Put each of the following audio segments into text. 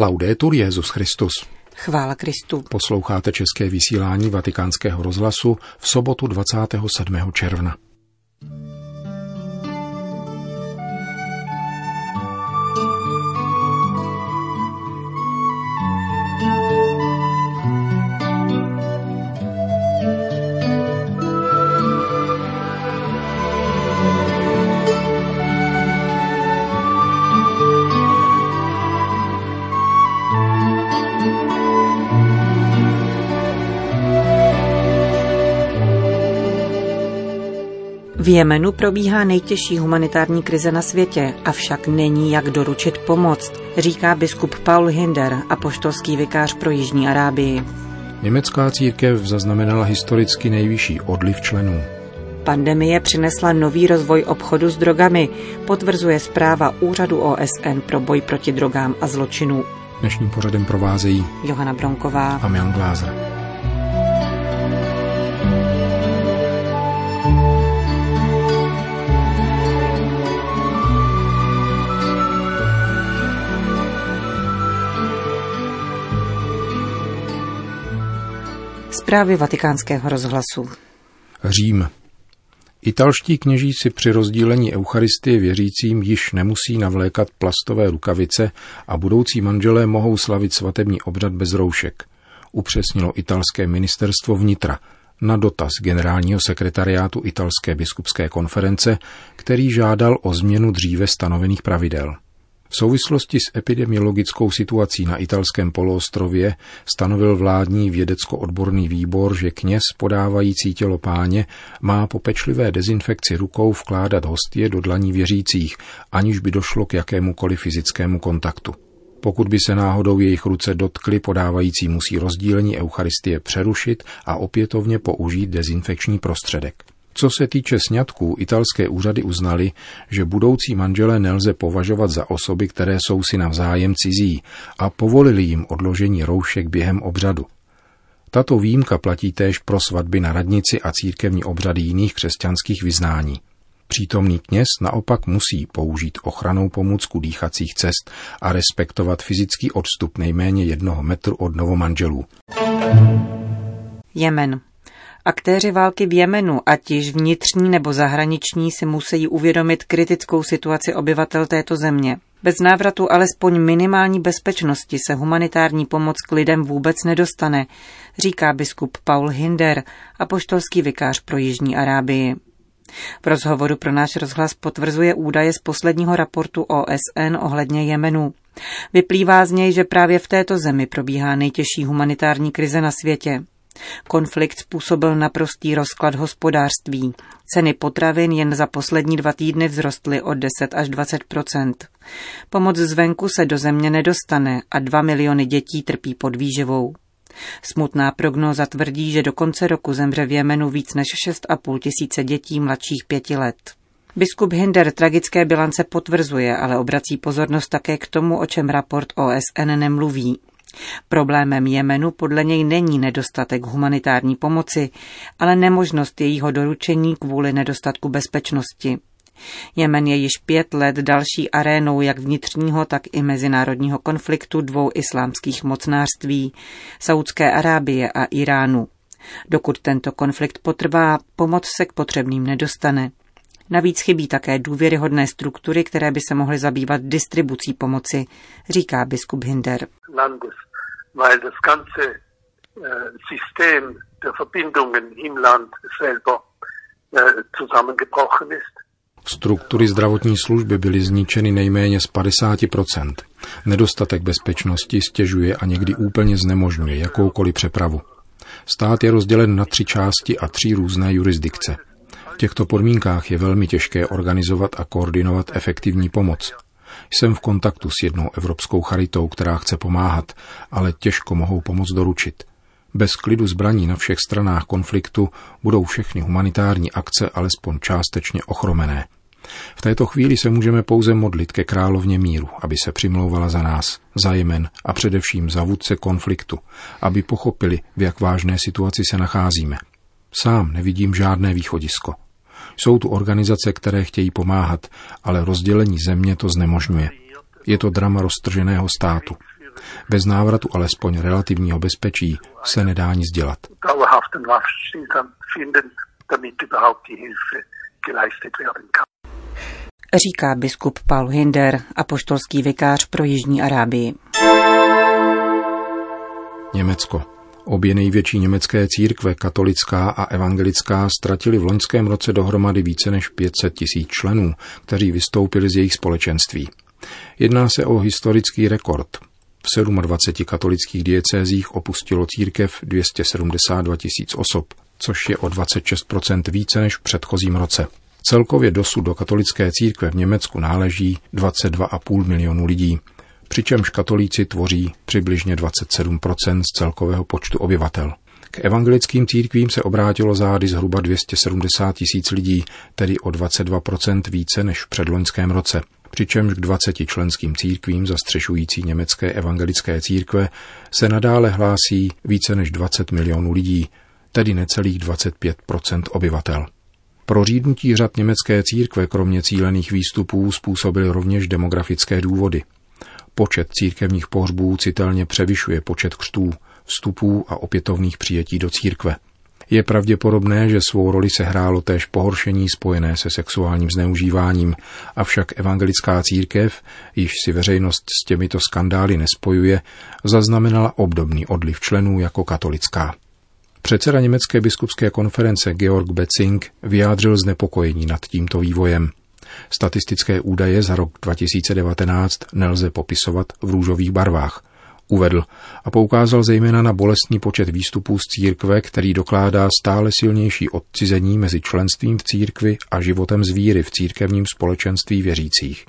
Laudetur Jezus Christus. Chvála Kristu. Posloucháte české vysílání Vatikánského rozhlasu v sobotu 27. června. V Jemenu probíhá nejtěžší humanitární krize na světě, avšak není jak doručit pomoc, říká biskup Paul Hinder, apoštolský vikář pro Jižní Arábii. Německá církev zaznamenala historicky nejvyšší odliv členů. Pandemie přinesla nový rozvoj obchodu s drogami, potvrzuje zpráva Úřadu OSN pro boj proti drogám a zločinu. Dnešním pořadem provázejí Johana Bronková a Milan Glázer. Zprávy vatikánského rozhlasu. Řím. Italští kněžíci při rozdílení Eucharistie věřícím již nemusí navlékat plastové rukavice a budoucí manželé mohou slavit svatební obřad bez roušek, upřesnilo italské ministerstvo vnitra na dotaz generálního sekretariátu italské biskupské konference, který žádal o změnu dříve stanovených pravidel. V souvislosti s epidemiologickou situací na italském poloostrově stanovil vládní vědecko-odborný výbor, že kněz podávající tělo páně má po pečlivé dezinfekci rukou vkládat hostie do dlaní věřících, aniž by došlo k jakémukoliv fyzickému kontaktu. Pokud by se náhodou jejich ruce dotkly, podávající musí rozdílení Eucharistie přerušit a opětovně použít dezinfekční prostředek. Co se týče sňatků, italské úřady uznali, že budoucí manželé nelze považovat za osoby, které jsou si navzájem cizí a povolili jim odložení roušek během obřadu. Tato výjimka platí též pro svatby na radnici a církevní obřady jiných křesťanských vyznání. Přítomný kněz naopak musí použít ochranou pomůcku dýchacích cest a respektovat fyzický odstup nejméně jednoho metru od novomanželů. Jemen. Aktéři války v Jemenu, ať již vnitřní nebo zahraniční, si musí uvědomit kritickou situaci obyvatel této země. Bez návratu alespoň minimální bezpečnosti se humanitární pomoc k lidem vůbec nedostane, říká biskup Paul Hinder, apoštolský vikář pro Jižní Arábii. V rozhovoru pro náš rozhlas potvrzuje údaje z posledního raportu OSN ohledně Jemenu. Vyplývá z něj, že právě v této zemi probíhá nejtěžší humanitární krize na světě. Konflikt způsobil naprostý rozklad hospodářství. Ceny potravin jen za poslední dva týdny vzrostly o 10 až 20% Pomoc zvenku se do země nedostane a dva miliony dětí trpí pod výživou. Smutná prognóza tvrdí, že do konce roku zemře v Jemenu víc než 6,5 tisíce dětí mladších pěti let. Biskup Hinder tragické bilance potvrzuje, ale obrací pozornost také k tomu, o čem raport OSN nemluví. Problémem Jemenu podle něj není nedostatek humanitární pomoci, ale nemožnost jejího doručení kvůli nedostatku bezpečnosti. Jemen je již pět let další arénou jak vnitřního, tak i mezinárodního konfliktu dvou islámských mocnářství, Saudské Arábie a Iránu. Dokud tento konflikt potrvá, pomoc se k potřebným nedostane. Navíc chybí také důvěryhodné struktury, které by se mohly zabývat distribucí pomoci, říká biskup Hinder. Landes, weil das ganze äh, System der Verbindungen im Land selber äh, zusammengebrochen ist. Struktury zdravotní služby byly zničeny nejméně z 50%. Nedostatek bezpečnosti stěžuje a někdy úplně znemožňuje jakoukoliv přepravu. Stát je rozdělen na tři části a tři různé jurisdikce těchto podmínkách je velmi těžké organizovat a koordinovat efektivní pomoc. Jsem v kontaktu s jednou evropskou charitou, která chce pomáhat, ale těžko mohou pomoc doručit. Bez klidu zbraní na všech stranách konfliktu budou všechny humanitární akce alespoň částečně ochromené. V této chvíli se můžeme pouze modlit ke královně míru, aby se přimlouvala za nás, za Jemen a především za vůdce konfliktu, aby pochopili, v jak vážné situaci se nacházíme. Sám nevidím žádné východisko. Jsou tu organizace, které chtějí pomáhat, ale rozdělení země to znemožňuje. Je to drama roztrženého státu. Bez návratu alespoň relativního bezpečí se nedá nic dělat. Říká biskup Paul Hinder, apoštolský vikář pro Jižní Arábii. Německo. Obě největší německé církve, katolická a evangelická, ztratili v loňském roce dohromady více než 500 tisíc členů, kteří vystoupili z jejich společenství. Jedná se o historický rekord. V 27 katolických diecézích opustilo církev 272 tisíc osob, což je o 26 více než v předchozím roce. Celkově dosud do katolické církve v Německu náleží 22,5 milionů lidí, přičemž katolíci tvoří přibližně 27% z celkového počtu obyvatel. K evangelickým církvím se obrátilo zády zhruba 270 tisíc lidí, tedy o 22% více než v předloňském roce přičemž k 20 členským církvím zastřešující německé evangelické církve se nadále hlásí více než 20 milionů lidí, tedy necelých 25% obyvatel. Pro řídnutí řad německé církve kromě cílených výstupů způsobily rovněž demografické důvody. Počet církevních pohřbů citelně převyšuje počet křtů, vstupů a opětovných přijetí do církve – je pravděpodobné, že svou roli se hrálo též pohoršení spojené se sexuálním zneužíváním, avšak evangelická církev, již si veřejnost s těmito skandály nespojuje, zaznamenala obdobný odliv členů jako katolická. Předseda Německé biskupské konference Georg Betzing vyjádřil znepokojení nad tímto vývojem. Statistické údaje za rok 2019 nelze popisovat v růžových barvách uvedl a poukázal zejména na bolestný počet výstupů z církve, který dokládá stále silnější odcizení mezi členstvím v církvi a životem z víry v církevním společenství věřících.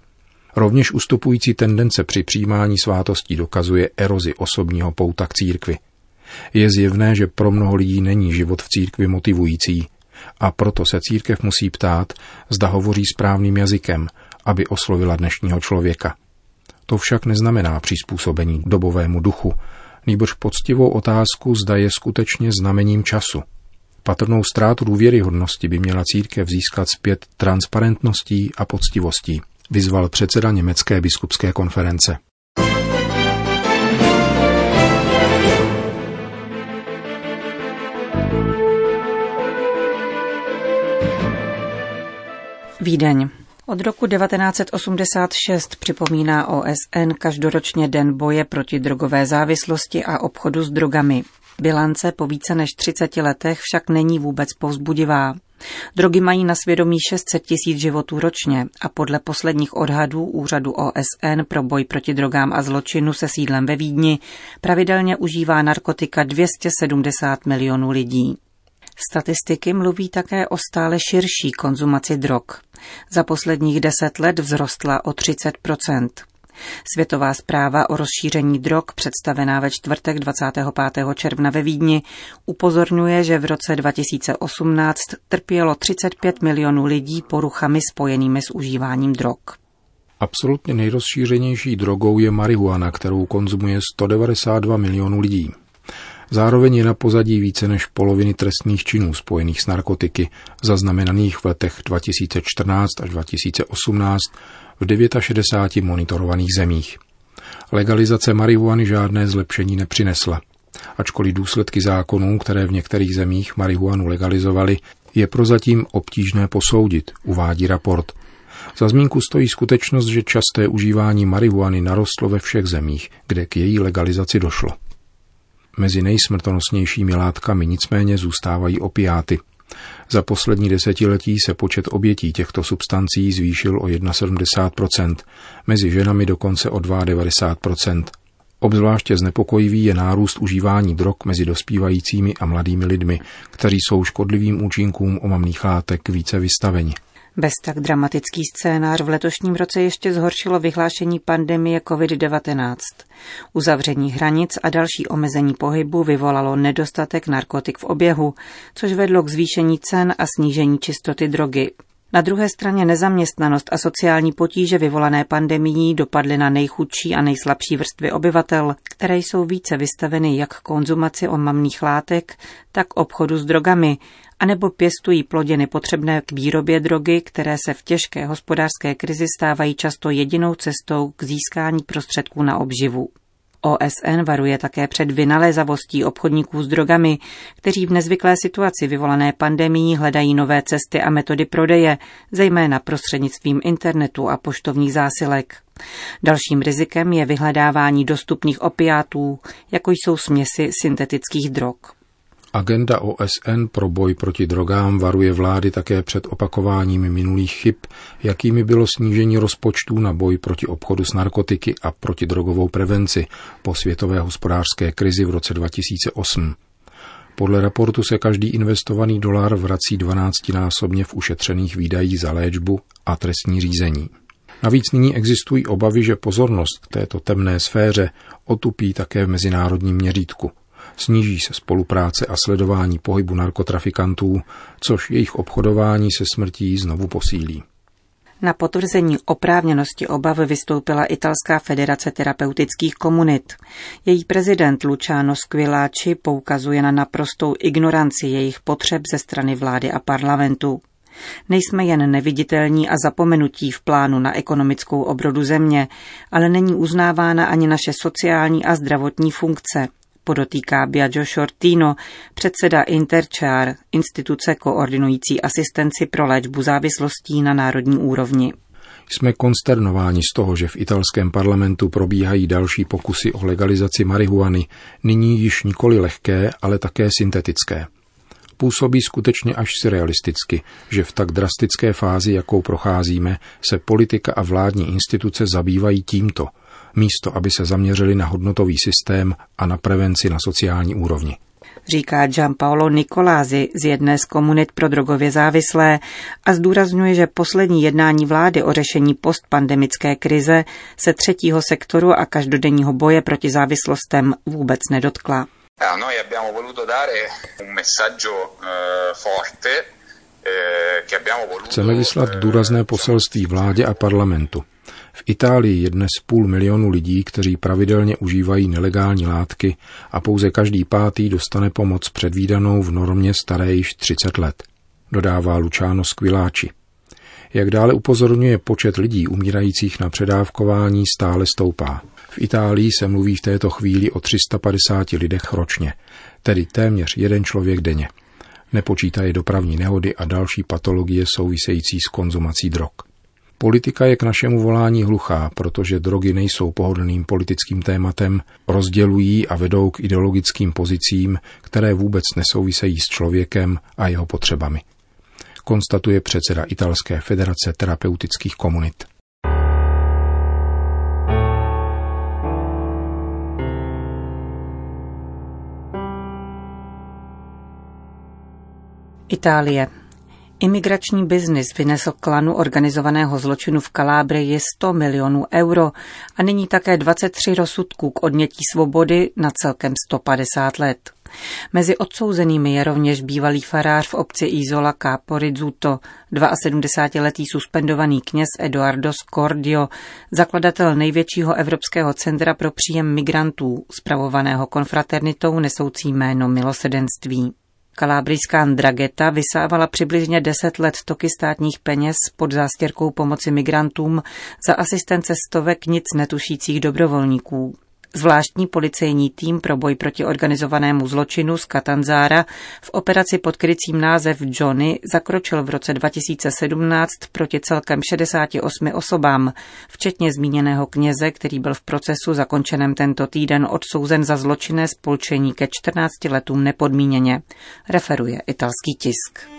Rovněž ustupující tendence při přijímání svátostí dokazuje erozi osobního pouta k církvi. Je zjevné, že pro mnoho lidí není život v církvi motivující a proto se církev musí ptát, zda hovoří správným jazykem, aby oslovila dnešního člověka. To však neznamená přizpůsobení dobovému duchu, nýbrž poctivou otázku, zda je skutečně znamením času. Patrnou ztrátu důvěryhodnosti by měla církev získat zpět transparentností a poctivostí, vyzval předseda Německé biskupské konference. Vídeň. Od roku 1986 připomíná OSN každoročně Den boje proti drogové závislosti a obchodu s drogami. Bilance po více než 30 letech však není vůbec povzbudivá. Drogy mají na svědomí 600 tisíc životů ročně a podle posledních odhadů Úřadu OSN pro boj proti drogám a zločinu se sídlem ve Vídni pravidelně užívá narkotika 270 milionů lidí. Statistiky mluví také o stále širší konzumaci drog. Za posledních deset let vzrostla o 30% Světová zpráva o rozšíření drog, představená ve čtvrtek 25. června ve Vídni, upozorňuje, že v roce 2018 trpělo 35 milionů lidí poruchami spojenými s užíváním drog. Absolutně nejrozšířenější drogou je marihuana, kterou konzumuje 192 milionů lidí. Zároveň je na pozadí více než poloviny trestných činů spojených s narkotiky, zaznamenaných v letech 2014 až 2018 v 69 monitorovaných zemích. Legalizace marihuany žádné zlepšení nepřinesla. Ačkoliv důsledky zákonů, které v některých zemích marihuanu legalizovali, je prozatím obtížné posoudit, uvádí raport. Za zmínku stojí skutečnost, že časté užívání marihuany narostlo ve všech zemích, kde k její legalizaci došlo. Mezi nejsmrtonosnějšími látkami nicméně zůstávají opiáty. Za poslední desetiletí se počet obětí těchto substancí zvýšil o 71%, mezi ženami dokonce o 92%. Obzvláště znepokojivý je nárůst užívání drog mezi dospívajícími a mladými lidmi, kteří jsou škodlivým účinkům omamných látek více vystaveni. Bez tak dramatický scénář v letošním roce ještě zhoršilo vyhlášení pandemie COVID-19. Uzavření hranic a další omezení pohybu vyvolalo nedostatek narkotik v oběhu, což vedlo k zvýšení cen a snížení čistoty drogy. Na druhé straně nezaměstnanost a sociální potíže vyvolané pandemií dopadly na nejchudší a nejslabší vrstvy obyvatel, které jsou více vystaveny jak konzumaci omamných látek, tak obchodu s drogami anebo pěstují plodiny potřebné k výrobě drogy, které se v těžké hospodářské krizi stávají často jedinou cestou k získání prostředků na obživu. OSN varuje také před vynalézavostí obchodníků s drogami, kteří v nezvyklé situaci vyvolané pandemí hledají nové cesty a metody prodeje, zejména prostřednictvím internetu a poštovních zásilek. Dalším rizikem je vyhledávání dostupných opiátů, jako jsou směsi syntetických drog. Agenda OSN pro boj proti drogám varuje vlády také před opakováním minulých chyb, jakými bylo snížení rozpočtů na boj proti obchodu s narkotiky a proti drogovou prevenci po světové hospodářské krizi v roce 2008. Podle raportu se každý investovaný dolar vrací 12-násobně v ušetřených výdajích za léčbu a trestní řízení. Navíc nyní existují obavy, že pozornost k této temné sféře otupí také v mezinárodním měřítku. Sníží se spolupráce a sledování pohybu narkotrafikantů, což jejich obchodování se smrtí znovu posílí. Na potvrzení oprávněnosti obav vystoupila Italská federace terapeutických komunit. Její prezident Luciano Squillaci poukazuje na naprostou ignoranci jejich potřeb ze strany vlády a parlamentu. Nejsme jen neviditelní a zapomenutí v plánu na ekonomickou obrodu země, ale není uznávána ani naše sociální a zdravotní funkce, podotýká Biagio Shortino, předseda Interchar, instituce koordinující asistenci pro léčbu závislostí na národní úrovni. Jsme konsternováni z toho, že v italském parlamentu probíhají další pokusy o legalizaci marihuany, nyní již nikoli lehké, ale také syntetické. Působí skutečně až surrealisticky, že v tak drastické fázi, jakou procházíme, se politika a vládní instituce zabývají tímto – místo aby se zaměřili na hodnotový systém a na prevenci na sociální úrovni. Říká Gianpaolo Nicolázi z jedné z komunit pro drogově závislé a zdůrazňuje, že poslední jednání vlády o řešení postpandemické krize se třetího sektoru a každodenního boje proti závislostem vůbec nedotkla. Eh, eh, Chceme vyslat důrazné poselství vládě a parlamentu. V Itálii je dnes půl milionu lidí, kteří pravidelně užívají nelegální látky a pouze každý pátý dostane pomoc předvídanou v normě staré již 30 let, dodává Luciano Squiláči. Jak dále upozorňuje, počet lidí umírajících na předávkování stále stoupá. V Itálii se mluví v této chvíli o 350 lidech ročně, tedy téměř jeden člověk denně. Nepočítají dopravní nehody a další patologie související s konzumací drog. Politika je k našemu volání hluchá, protože drogy nejsou pohodlným politickým tématem, rozdělují a vedou k ideologickým pozicím, které vůbec nesouvisejí s člověkem a jeho potřebami. Konstatuje předseda Italské federace terapeutických komunit. Itálie. Imigrační biznis vynesl klanu organizovaného zločinu v Kalábrii 100 milionů euro a nyní také 23 rozsudků k odnětí svobody na celkem 150 let. Mezi odsouzenými je rovněž bývalý farář v obci Isola Capo Rizzuto, 72-letý suspendovaný kněz Eduardo Scordio, zakladatel největšího evropského centra pro příjem migrantů, spravovaného konfraternitou nesoucí jméno milosedenství. Kalábrijská Drageta vysávala přibližně 10 let toky státních peněz pod zástěrkou pomoci migrantům za asistence stovek nic netušících dobrovolníků. Zvláštní policejní tým pro boj proti organizovanému zločinu z Katanzára v operaci pod krycím název Johnny zakročil v roce 2017 proti celkem 68 osobám, včetně zmíněného kněze, který byl v procesu zakončeném tento týden odsouzen za zločinné spolčení ke 14 letům nepodmíněně, referuje italský tisk.